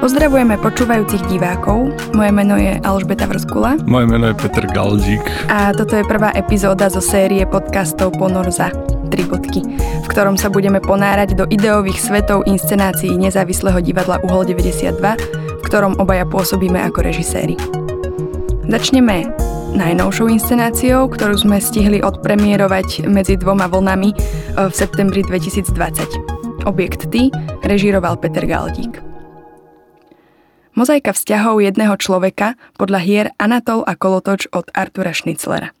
Pozdravujeme počúvajúcich divákov. Moje meno je Alžbeta Vrskula. Moje meno je Peter Galdík. A toto je prvá epizóda zo série podcastov Ponorza tri bodky, v ktorom sa budeme ponárať do ideových svetov inscenácií nezávislého divadla Uhol 92, v ktorom obaja pôsobíme ako režiséri. Začneme najnovšou inscenáciou, ktorú sme stihli odpremierovať medzi dvoma vlnami eh, v septembri 2020. Objekt Ty režíroval Peter Galdík. Mozaika vzťahov jedného človeka podľa hier Anatol a Kolotoč od Artura Schnitzlera.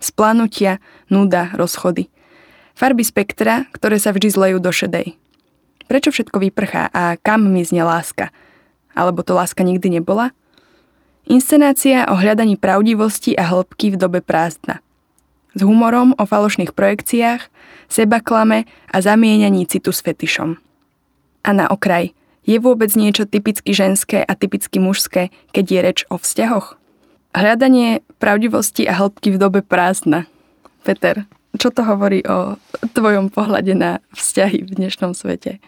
Splánutia, nuda, rozchody. Farby spektra, ktoré sa vždy zlejú do šedej. Prečo všetko vyprchá a kam mizne láska? Alebo to láska nikdy nebola? Inscenácia o hľadaní pravdivosti a hĺbky v dobe prázdna. S humorom o falošných projekciách, sebaklame a zamieňaní citu s fetišom. A na okraj – je vôbec niečo typicky ženské a typicky mužské, keď je reč o vzťahoch? Hľadanie pravdivosti a hĺbky v dobe prázdna. Peter, čo to hovorí o tvojom pohľade na vzťahy v dnešnom svete?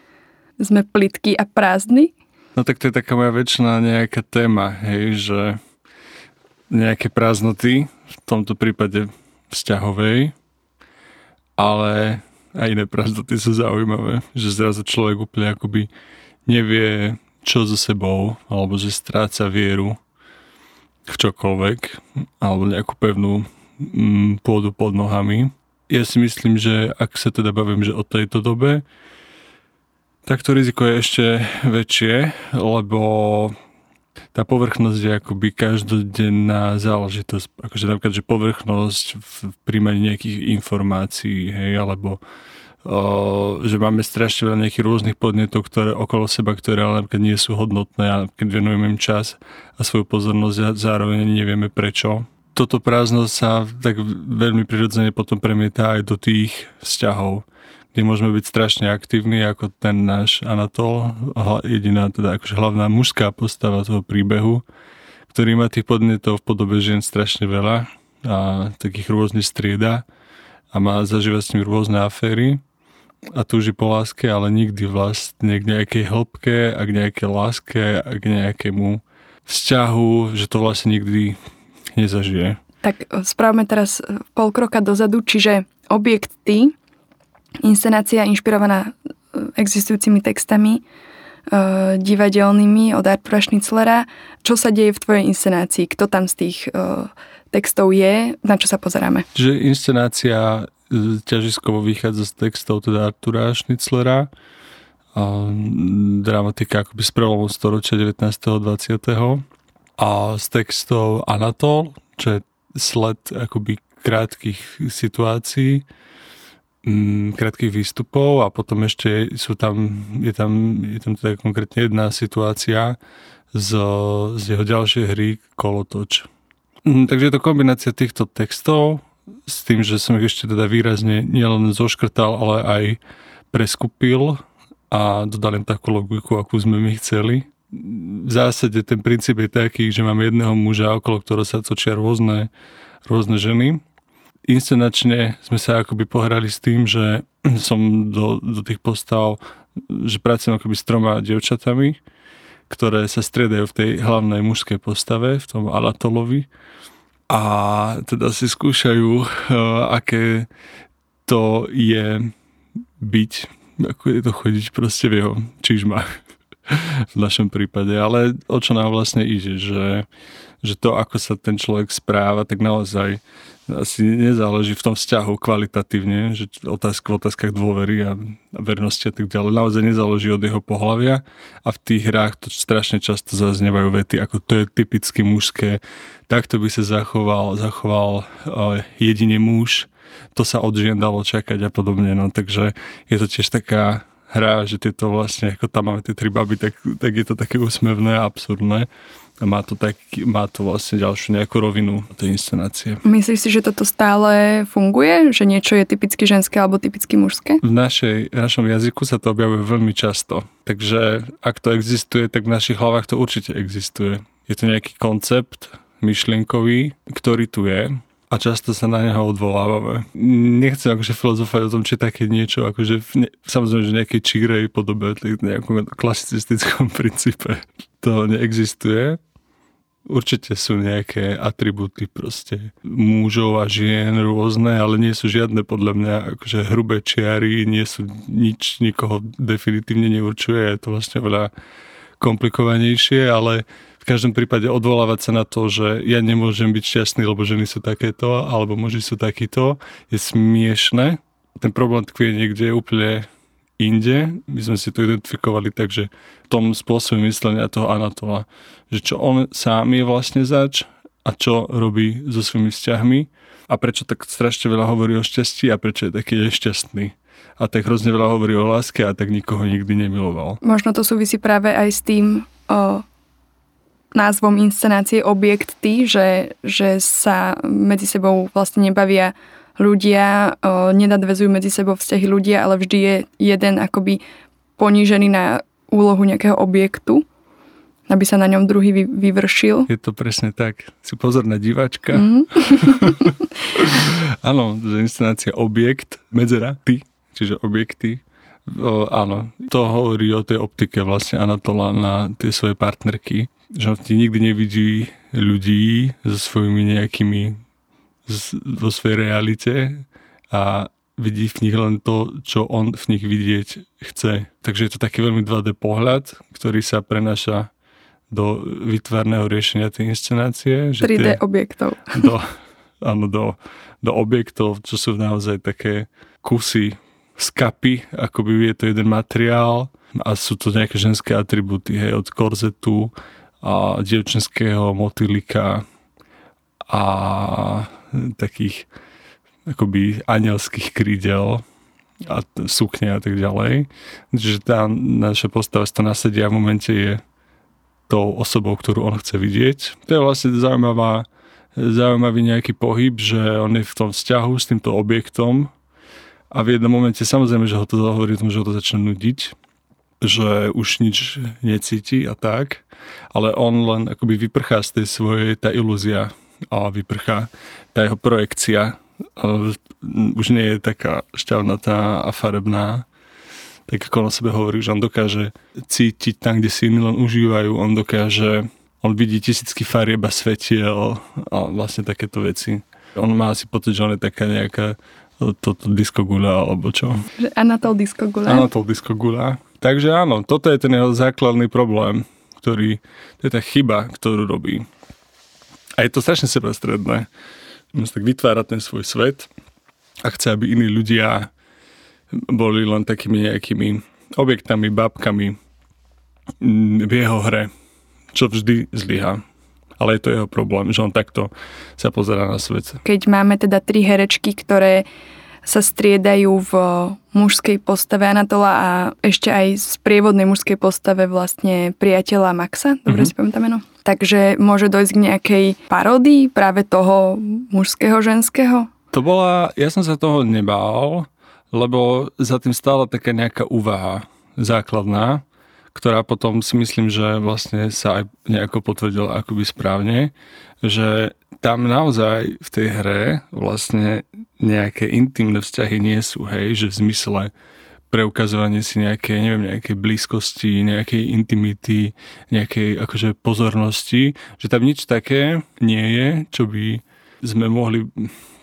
Sme plitky a prázdni? No tak to je taká moja väčšiná nejaká téma, hej, že nejaké prázdnoty, v tomto prípade vzťahovej, ale aj iné prázdnoty sú zaujímavé, že zrazu človek úplne akoby nevie, čo so sebou, alebo že stráca vieru v čokoľvek, alebo nejakú pevnú mm, pôdu pod nohami. Ja si myslím, že ak sa teda bavím že o tejto dobe, tak to riziko je ešte väčšie, lebo tá povrchnosť je akoby každodenná záležitosť. Akože napríklad, že povrchnosť v príjmaní nejakých informácií, hej, alebo že máme strašne veľa nejakých rôznych podnetov ktoré, okolo seba, ktoré ale napríklad nie sú hodnotné a keď venujeme im čas a svoju pozornosť a zároveň nevieme prečo. Toto prázdno sa tak veľmi prirodzene potom premieta aj do tých vzťahov, kde môžeme byť strašne aktívni ako ten náš Anatol, jediná teda akože hlavná mužská postava toho príbehu, ktorý má tých podnetov v podobe žien strašne veľa a takých rôznych strieda a má zažívať s nimi rôzne aféry a túži po láske, ale nikdy vlastne k nejakej hĺbke a k nejakej láske a k nejakému vzťahu, že to vlastne nikdy nezažije. Tak e, spravme teraz e, pol kroka dozadu, čiže objekt ty, inscenácia inšpirovaná e, existujúcimi textami, divadelnými od Artura Schnitzlera. Čo sa deje v tvojej inscenácii? Kto tam z tých textov je? Na čo sa pozeráme? Že inscenácia ťažiskovo vychádza z textov teda Artura Schnitzlera, a dramatika akoby z prelomu storočia 19. 20. A z textov Anatol, čo je sled akoby krátkých situácií, mm, krátkých výstupov a potom ešte sú tam, je tam, je tam teda konkrétne jedna situácia z, z jeho ďalšej hry Kolotoč. Mm, takže je to kombinácia týchto textov s tým, že som ich ešte teda výrazne nielen zoškrtal, ale aj preskupil a dodal im takú logiku, akú sme my chceli. V zásade ten princíp je taký, že mám jedného muža, okolo ktorého sa točia rôzne, rôzne ženy. Inscenačne sme sa akoby pohrali s tým, že som do, do tých postav, že pracujem akoby s troma devčatami, ktoré sa striedajú v tej hlavnej mužskej postave, v tom Alatolovi a teda si skúšajú, uh, aké to je byť, ako je to chodiť proste v jeho čižmách v našom prípade. Ale o čo nám vlastne ide, že, že to, ako sa ten človek správa, tak naozaj asi nezáleží v tom vzťahu kvalitatívne, že otázka v otázkach dôvery a, vernosti a tak ďalej. Naozaj nezáleží od jeho pohľavia a v tých hrách to strašne často zaznievajú vety, ako to je typicky mužské, takto by sa zachoval, zachoval uh, jedine muž, to sa od žien dalo čakať a podobne, no takže je to tiež taká hra, že tieto vlastne, ako tam máme tie tri baby, tak, tak je to také úsmevné a absurdné a má to, tak, má to vlastne ďalšiu nejakú rovinu tej inscenácie. Myslíš si, že toto stále funguje? Že niečo je typicky ženské alebo typicky mužské? V, našej, v našom jazyku sa to objavuje veľmi často. Takže ak to existuje, tak v našich hlavách to určite existuje. Je to nejaký koncept myšlienkový, ktorý tu je a často sa na neho odvolávame. Nechcem akože filozofovať o tom, či také niečo, akože v ne, samozrejme, že nejakej čírej podobe, nejakom klasicistickom princípe to neexistuje. Určite sú nejaké atributy proste mužov a žien rôzne, ale nie sú žiadne podľa mňa akože hrubé čiary, nie sú nič, nikoho definitívne neurčuje, je to vlastne veľa komplikovanejšie, ale v každom prípade odvolávať sa na to, že ja nemôžem byť šťastný, lebo ženy sú takéto, alebo muži sú takíto, je smiešne. Ten problém tkvie niekde úplne inde. My sme si to identifikovali tak, že v tom spôsobe myslenia toho Anatola, že čo on sám je vlastne zač a čo robí so svojimi vzťahmi a prečo tak strašne veľa hovorí o šťastí a prečo je taký nešťastný a tak hrozne veľa hovorí o láske a tak nikoho nikdy nemiloval. Možno to súvisí práve aj s tým o názvom inscenácie objekty, že, že sa medzi sebou vlastne nebavia ľudia, o, nedadvezujú medzi sebou vzťahy ľudia, ale vždy je jeden akoby ponížený na úlohu nejakého objektu, aby sa na ňom druhý vy, vyvršil. Je to presne tak. Si pozorná diváčka. Mm. Áno, že inscenácia objekt, medzera, ty, čiže objekty, o, áno, to hovorí o tej optike vlastne Anatola na tie svoje partnerky že on nikdy nevidí ľudí so svojimi nejakými vo svojej realite a vidí v nich len to, čo on v nich vidieť chce. Takže je to taký veľmi 2D pohľad, ktorý sa prenáša do vytvárneho riešenia tej inscenácie. 3D tie, objektov. Do, áno, do, do objektov, čo sú naozaj také kusy skapy, ako by je to jeden materiál a sú to nejaké ženské atributy, hej, od korzetu a dievčenského motýlika a takých akoby anielských krídel a sukne a tak ďalej. Čiže tá naša postava to nasadia v momente je tou osobou, ktorú on chce vidieť. To je vlastne zaujímavá, zaujímavý nejaký pohyb, že on je v tom vzťahu s týmto objektom a v jednom momente samozrejme, že ho to hovorí o tom, že ho to začne nudiť, že už nič necíti a tak, ale on len akoby vyprchá z tej svojej, tá ilúzia a vyprchá tá jeho projekcia už nie je taká šťavnatá a farebná, tak ako on o sebe hovorí, že on dokáže cítiť tam, kde si iní len užívajú, on dokáže, on vidí tisícky farieb a svetiel a vlastne takéto veci. On má asi pocit, že on je taká nejaká toto diskogula alebo čo. Anatol diskogula. Anatol diskogula. Takže áno, toto je ten jeho základný problém, ktorý, to je tá chyba, ktorú robí. A je to strašne sebastredné. On tak vytvára ten svoj svet a chce, aby iní ľudia boli len takými nejakými objektami, babkami mm, v jeho hre, čo vždy zlyhá. Ale je to jeho problém, že on takto sa pozera na svet. Keď máme teda tri herečky, ktoré sa striedajú v mužskej postave Anatola a ešte aj z prievodnej mužskej postave vlastne priateľa Maxa, dobre mm-hmm. si pamätám meno. Takže môže dojsť k nejakej paródii práve toho mužského, ženského? To bola, ja som sa toho nebál, lebo za tým stála taká nejaká úvaha základná, ktorá potom si myslím, že vlastne sa aj nejako potvrdila akoby správne, že tam naozaj v tej hre vlastne nejaké intimné vzťahy nie sú, hej, že v zmysle preukazovanie si nejaké, neviem, nejakej blízkosti, nejakej intimity, nejakej akože pozornosti, že tam nič také nie je, čo by sme mohli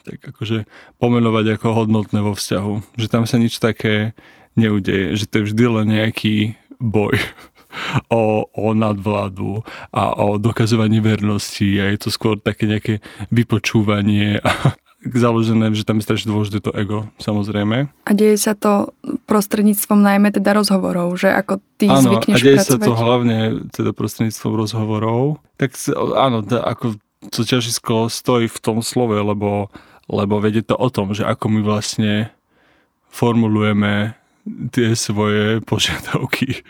tak akože pomenovať ako hodnotné vo vzťahu. Že tam sa nič také neudeje, že to je vždy len nejaký boj o, o nadvládu a o dokazovanie vernosti a je to skôr také nejaké vypočúvanie a založené, že tam je strašne dôležité to ego, samozrejme. A deje sa to prostredníctvom najmä teda rozhovorov, že ako ty áno, zvykneš a deje pracovať? sa to hlavne teda prostredníctvom rozhovorov. Tak áno, tá, ako to ťažisko stojí v tom slove, lebo, lebo vedie to o tom, že ako my vlastne formulujeme tie svoje požiadavky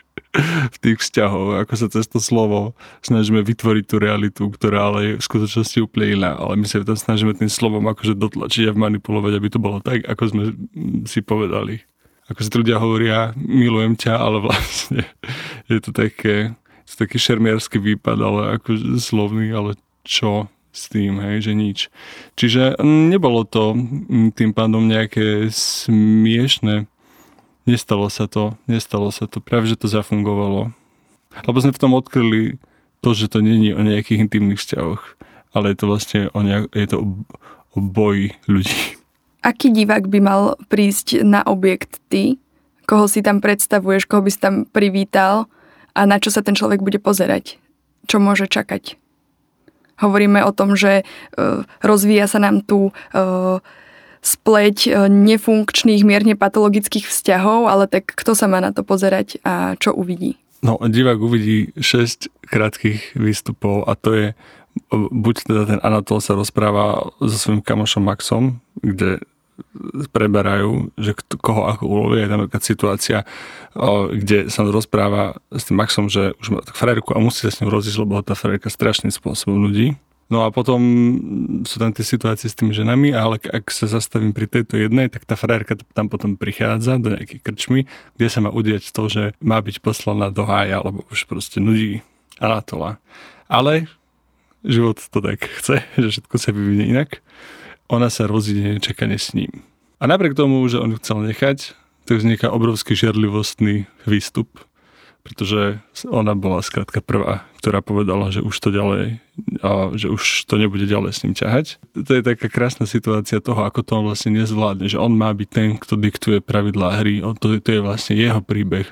v tých vzťahoch, ako sa cez to slovo snažíme vytvoriť tú realitu, ktorá ale je v skutočnosti úplne iná. Ale my sa to snažíme tým slovom akože dotlačiť a manipulovať, aby to bolo tak, ako sme si povedali. Ako si ľudia hovoria, milujem ťa, ale vlastne je to také, je to taký šermiarský výpad, ale akože slovný, ale čo s tým, hej, že nič. Čiže nebolo to tým pádom nejaké smiešne. Nestalo sa to, nestalo sa to, práve že to zafungovalo. Lebo sme v tom odkryli to, že to není o nejakých intimných vzťahoch, ale je to vlastne o, nejak, je to o, boji ľudí. Aký divák by mal prísť na objekt ty? Koho si tam predstavuješ, koho by si tam privítal a na čo sa ten človek bude pozerať? Čo môže čakať? Hovoríme o tom, že uh, rozvíja sa nám tu uh, spleť uh, nefunkčných, mierne patologických vzťahov, ale tak kto sa má na to pozerať a čo uvidí? No, divák uvidí 6 krátkých výstupov a to je buď teda ten Anatol sa rozpráva so svojím kamošom Maxom, kde preberajú, že koho ako ulovia. Je tam taká situácia, kde sa rozpráva s tým Maxom, že už má tak frajerku a musí sa s ním rozísť, lebo tá frajerka strašným spôsobom ľudí. No a potom sú tam tie situácie s tými ženami, ale ak sa zastavím pri tejto jednej, tak tá frajerka tam potom prichádza do nejakej krčmy, kde sa má udiať to, že má byť poslaná do hája, alebo už proste nudí Anatola. Ale život to tak chce, že všetko sa vyvinie inak. Ona sa rozíde nečakane s ním. A napriek tomu, že on chcel nechať, tak vzniká obrovský žiarlivostný výstup pretože ona bola skrátka prvá, ktorá povedala, že už to ďalej, a že už to nebude ďalej s ním ťahať. To je taká krásna situácia toho, ako to on vlastne nezvládne, že on má byť ten, kto diktuje pravidlá hry, to, to je vlastne jeho príbeh,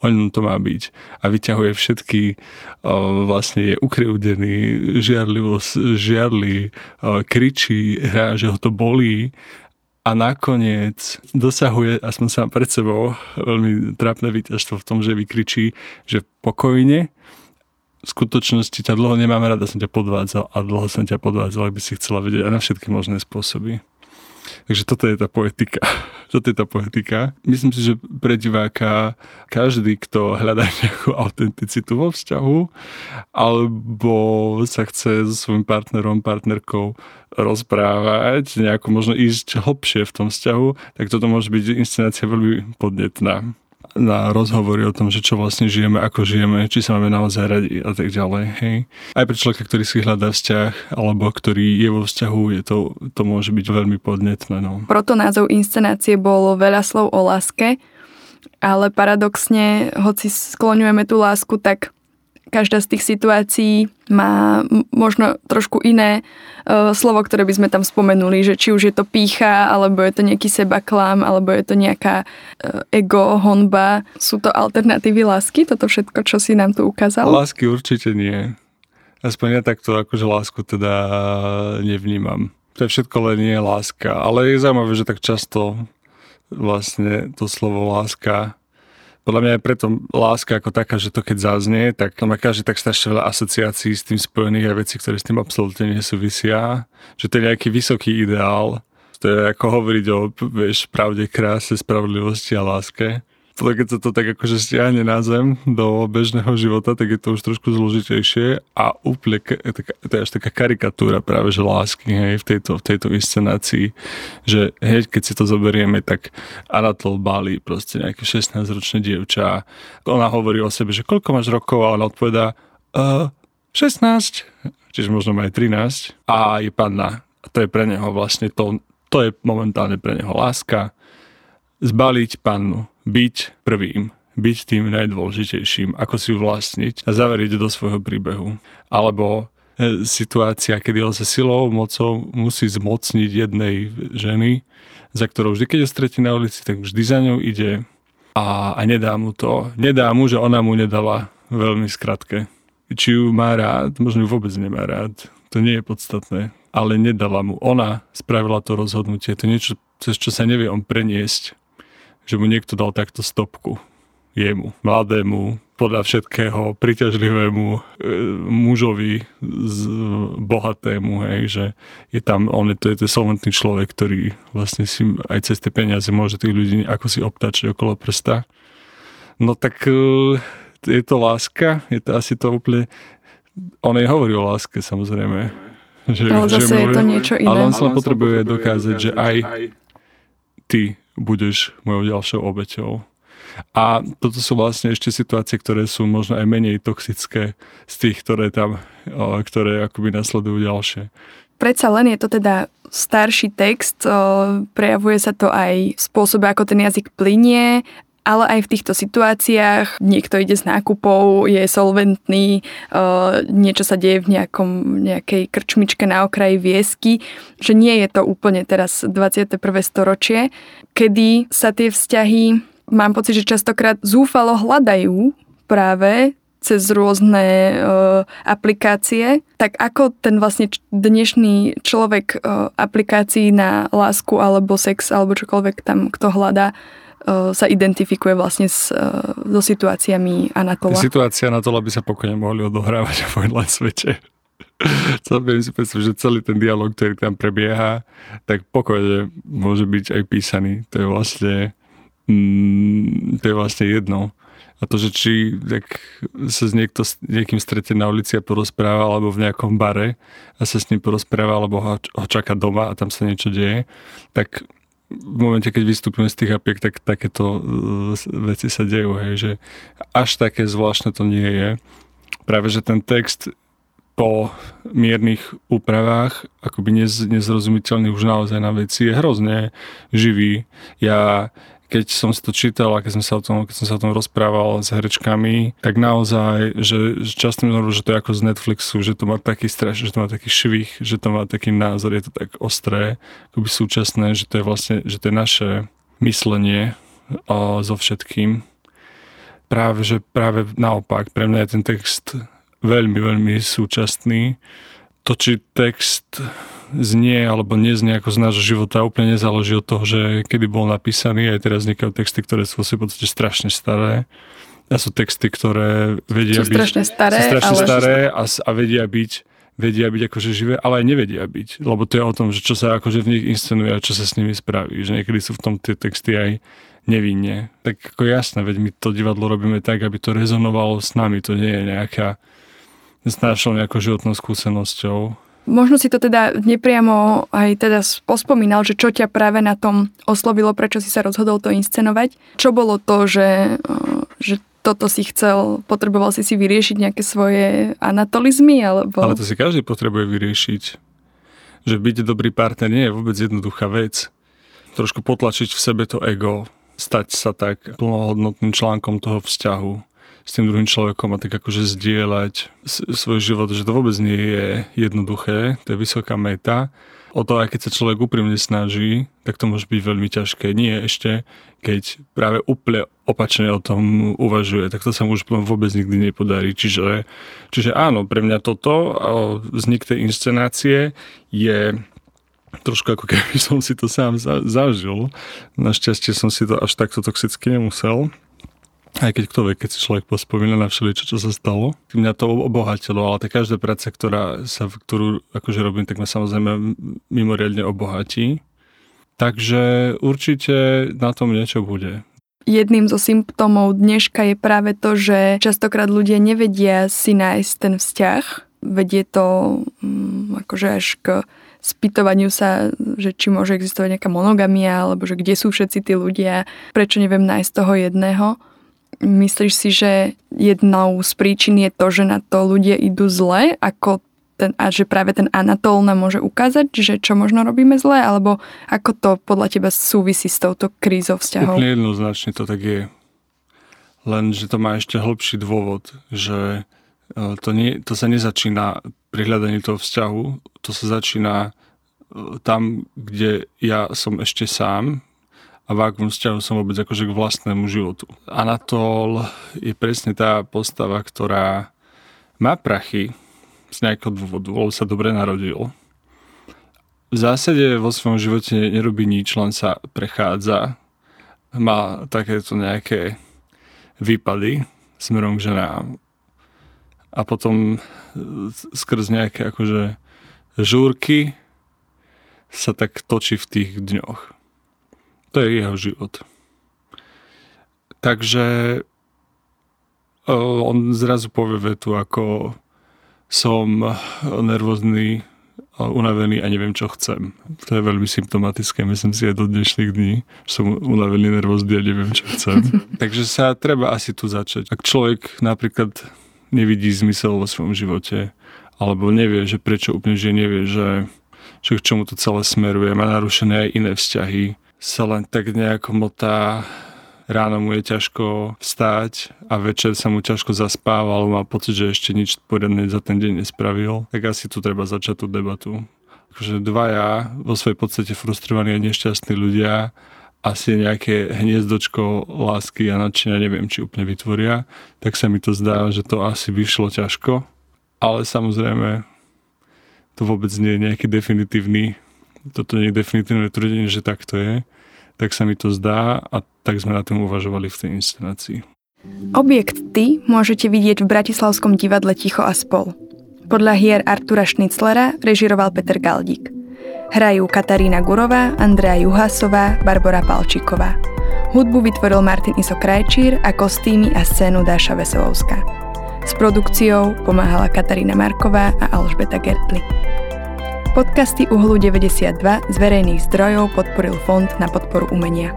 on to má byť. A vyťahuje všetky, vlastne je ukrivdený, žiarlivo žiarli, kričí, hrá, že ho to bolí a nakoniec dosahuje, aspoň sám pred sebou, veľmi trápne víťazstvo v tom, že vykričí, že pokojne, v skutočnosti ťa dlho nemám rada, som ťa podvádzal a dlho som ťa podvádzal, ak by si chcela vedieť aj na všetky možné spôsoby. Takže toto je tá poetika. Toto je tá poetika. Myslím si, že pre diváka každý, kto hľadá nejakú autenticitu vo vzťahu alebo sa chce so svojím partnerom, partnerkou rozprávať, nejako možno ísť hlbšie v tom vzťahu, tak toto môže byť inscenácia veľmi podnetná na rozhovory o tom, že čo vlastne žijeme, ako žijeme, či sa máme naozaj radi a tak ďalej. Hej. Aj pre človeka, ktorý si hľadá vzťah, alebo ktorý je vo vzťahu, je to, to môže byť veľmi podnetné. No. Proto názov inscenácie bolo veľa slov o láske, ale paradoxne, hoci skloňujeme tú lásku, tak každá z tých situácií má možno trošku iné uh, slovo, ktoré by sme tam spomenuli, že či už je to pícha, alebo je to nejaký sebaklam, alebo je to nejaká uh, ego, honba. Sú to alternatívy lásky, toto všetko, čo si nám tu ukázal? Lásky určite nie. Aspoň ja takto akože lásku teda nevnímam. To je všetko len nie láska. Ale je zaujímavé, že tak často vlastne to slovo láska podľa mňa je preto láska ako taká, že to keď zaznie, tak to má každý tak strašne veľa asociácií s tým spojených a veci, ktoré s tým absolútne nesúvisia. Že to je nejaký vysoký ideál. To je ako hovoriť o vieš, pravde, kráse, spravodlivosti a láske potom keď sa to tak akože stiahne na zem do bežného života, tak je to už trošku zložitejšie a úplne, to je až taká karikatúra práve, že lásky hej, v, tejto, v tejto inscenácii, že hneď keď si to zoberieme, tak Anatol Bali, proste nejaké 16-ročné dievča, ona hovorí o sebe, že koľko máš rokov a ona odpovedá uh, 16, čiže možno aj 13 a je panna. A to je pre neho vlastne to, to je momentálne pre neho láska, zbaliť pannu byť prvým, byť tým najdôležitejším, ako si ju vlastniť a zaveriť do svojho príbehu. Alebo e, situácia, kedy on sa silou, mocou musí zmocniť jednej ženy, za ktorou vždy, keď ho stretí na ulici, tak vždy za ňou ide a, a nedá mu to. Nedá mu, že ona mu nedala veľmi skratke. Či ju má rád, možno ju vôbec nemá rád. To nie je podstatné. Ale nedala mu. Ona spravila to rozhodnutie. To niečo, cez čo sa nevie on preniesť že mu niekto dal takto stopku jemu, mladému, podľa všetkého priťažlivému e, mužovi z, bohatému, hej, že je tam, on je to, je to solventný človek, ktorý vlastne si aj cez tie peniaze môže tých ľudí ako si obtačiť okolo prsta. No tak e, je to láska, je to asi to úplne, on jej hovorí o láske samozrejme. Že, ale zase že je to niečo iné. Ale on sa potrebuje dokázať, že aj ty budeš mojou ďalšou obeťou. A toto sú vlastne ešte situácie, ktoré sú možno aj menej toxické z tých, ktoré tam, ktoré akoby nasledujú ďalšie. Predsa len je to teda starší text, prejavuje sa to aj v spôsobe, ako ten jazyk plinie, ale aj v týchto situáciách niekto ide s nákupou, je solventný, niečo sa deje v nejakom, nejakej krčmičke na okraji viesky, že nie je to úplne teraz 21. storočie, kedy sa tie vzťahy, mám pocit, že častokrát zúfalo hľadajú práve cez rôzne uh, aplikácie, tak ako ten vlastne dnešný človek uh, aplikácií na lásku alebo sex alebo čokoľvek tam kto hľadá, sa identifikuje vlastne s, uh, so situáciami Anatola. Situácia Anatola by sa pokojne mohli odohrávať v len svete. Celkom si predstaviť, že celý ten dialog, ktorý tam prebieha, tak pokojne môže byť aj písaný. To je vlastne, mm, to je vlastne jedno a to, že či tak sa s niekto, niekým stretne na ulici a porozpráva, alebo v nejakom bare a sa s ním porozpráva, alebo ho, ho čaká doma a tam sa niečo deje, tak v momente, keď vystúpime z tých apiek, tak takéto uh, veci sa dejú, hej, že až také zvláštne to nie je. Práve, že ten text po miernych úpravách, akoby nez, nezrozumiteľný už naozaj na veci, je hrozne živý. Ja keď som si to čítal a keď som sa o tom, keď som sa o tom rozprával s herečkami, tak naozaj, že často mi hovorili, že to je ako z Netflixu, že to má taký stres, že to má taký švih, že to má taký názor, je to tak ostré, akoby súčasné, že to je vlastne, že to je naše myslenie o, so všetkým. Práve, že práve naopak, pre mňa je ten text veľmi, veľmi súčasný. To, či text znie alebo neznie ako z nášho života úplne nezáleží od toho, že kedy bol napísaný. Aj teraz vznikajú texty, ktoré sú v podstate strašne staré. A sú texty, ktoré vedia sú byť... strašne staré. Sú strašne ale... staré a, a vedia byť vedia byť akože živé, ale aj nevedia byť. Lebo to je o tom, že čo sa akože v nich inscenuje a čo sa s nimi spraví. Že niekedy sú v tom tie texty aj nevinne. Tak ako jasné, veď my to divadlo robíme tak, aby to rezonovalo s nami. To nie je nejaká s našou nejakou životnou skúsenosťou. Možno si to teda nepriamo aj teda pospomínal, že čo ťa práve na tom oslovilo, prečo si sa rozhodol to inscenovať. Čo bolo to, že, že toto si chcel, potreboval si si vyriešiť nejaké svoje anatolizmy? Alebo... Ale to si každý potrebuje vyriešiť. Že byť dobrý partner nie je vôbec jednoduchá vec. Trošku potlačiť v sebe to ego, stať sa tak plnohodnotným článkom toho vzťahu s tým druhým človekom a tak akože zdieľať svoj život, že to vôbec nie je jednoduché, to je vysoká meta. O to, aj keď sa človek úprimne snaží, tak to môže byť veľmi ťažké. Nie ešte, keď práve úplne opačne o tom uvažuje, tak to sa mu už vôbec nikdy nepodarí. Čiže, čiže áno, pre mňa toto, vznik tej inscenácie je trošku ako keby som si to sám zažil. Našťastie som si to až takto toxicky nemusel. Aj keď kto vie, keď si človek pospomína na všeličo, čo sa stalo. Mňa to obohatilo, ale tá každá práca, ktorá sa, ktorú akože robím, tak ma samozrejme mimoriadne obohatí. Takže určite na tom niečo bude. Jedným zo symptómov dneška je práve to, že častokrát ľudia nevedia si nájsť ten vzťah. Vedie to um, akože až k spýtovaniu sa, že či môže existovať nejaká monogamia, alebo že kde sú všetci tí ľudia, prečo neviem nájsť toho jedného. Myslíš si, že jednou z príčin je to, že na to ľudia idú zle, ako ten, a že práve ten Anatol nám môže ukázať, že čo možno robíme zle, alebo ako to podľa teba súvisí s touto krízou vzťahov? Úplne jednoznačne to tak je. Len, že to má ešte hlbší dôvod, že e, to, nie, to sa nezačína pri hľadaní toho vzťahu, to sa začína e, tam, kde ja som ešte sám, a v akom vzťahu som vôbec akože k vlastnému životu. Anatol je presne tá postava, ktorá má prachy z nejakého dôvodu, lebo sa dobre narodil. V zásade vo svojom živote nerobí nič, len sa prechádza. Má takéto nejaké výpady smerom k ženám. A potom skrz nejaké akože žúrky sa tak točí v tých dňoch. To je jeho život. Takže on zrazu povie vetu ako som nervózny unavený a neviem, čo chcem. To je veľmi symptomatické, myslím si aj do dnešných dní. Som unavený, nervózny a neviem, čo chcem. Takže sa treba asi tu začať. Ak človek napríklad nevidí zmysel vo svojom živote, alebo nevie, že prečo úplne že nevie, že, že k čomu to celé smeruje, má narušené aj iné vzťahy, sa len tak nejako motá ráno mu je ťažko vstať a večer sa mu ťažko zaspáva, alebo má pocit, že ešte nič poriadne za ten deň nespravil, tak asi tu treba začať tú debatu. Akože dvaja vo svojej podstate frustrovaní a nešťastní ľudia asi nejaké hniezdočko lásky a nadšenia neviem, či úplne vytvoria, tak sa mi to zdá, že to asi by šlo ťažko. Ale samozrejme, to vôbec nie je nejaký definitívny, toto nie je definitívne tvrdenie, že tak to je tak sa mi to zdá a tak sme na tom uvažovali v tej inscenácii. Objekt Ty môžete vidieť v Bratislavskom divadle Ticho a spol. Podľa hier Artura Šniclera režiroval Peter Galdík. Hrajú Katarína Gurová, Andrea Juhasová, Barbara Palčíková. Hudbu vytvoril Martin Iso Krajčír a kostýmy a scénu Dáša Veselovská. S produkciou pomáhala Katarína Marková a Alžbeta Gertli. Podcasty Uhlu 92 z verejných zdrojov podporil Fond na podporu umenia.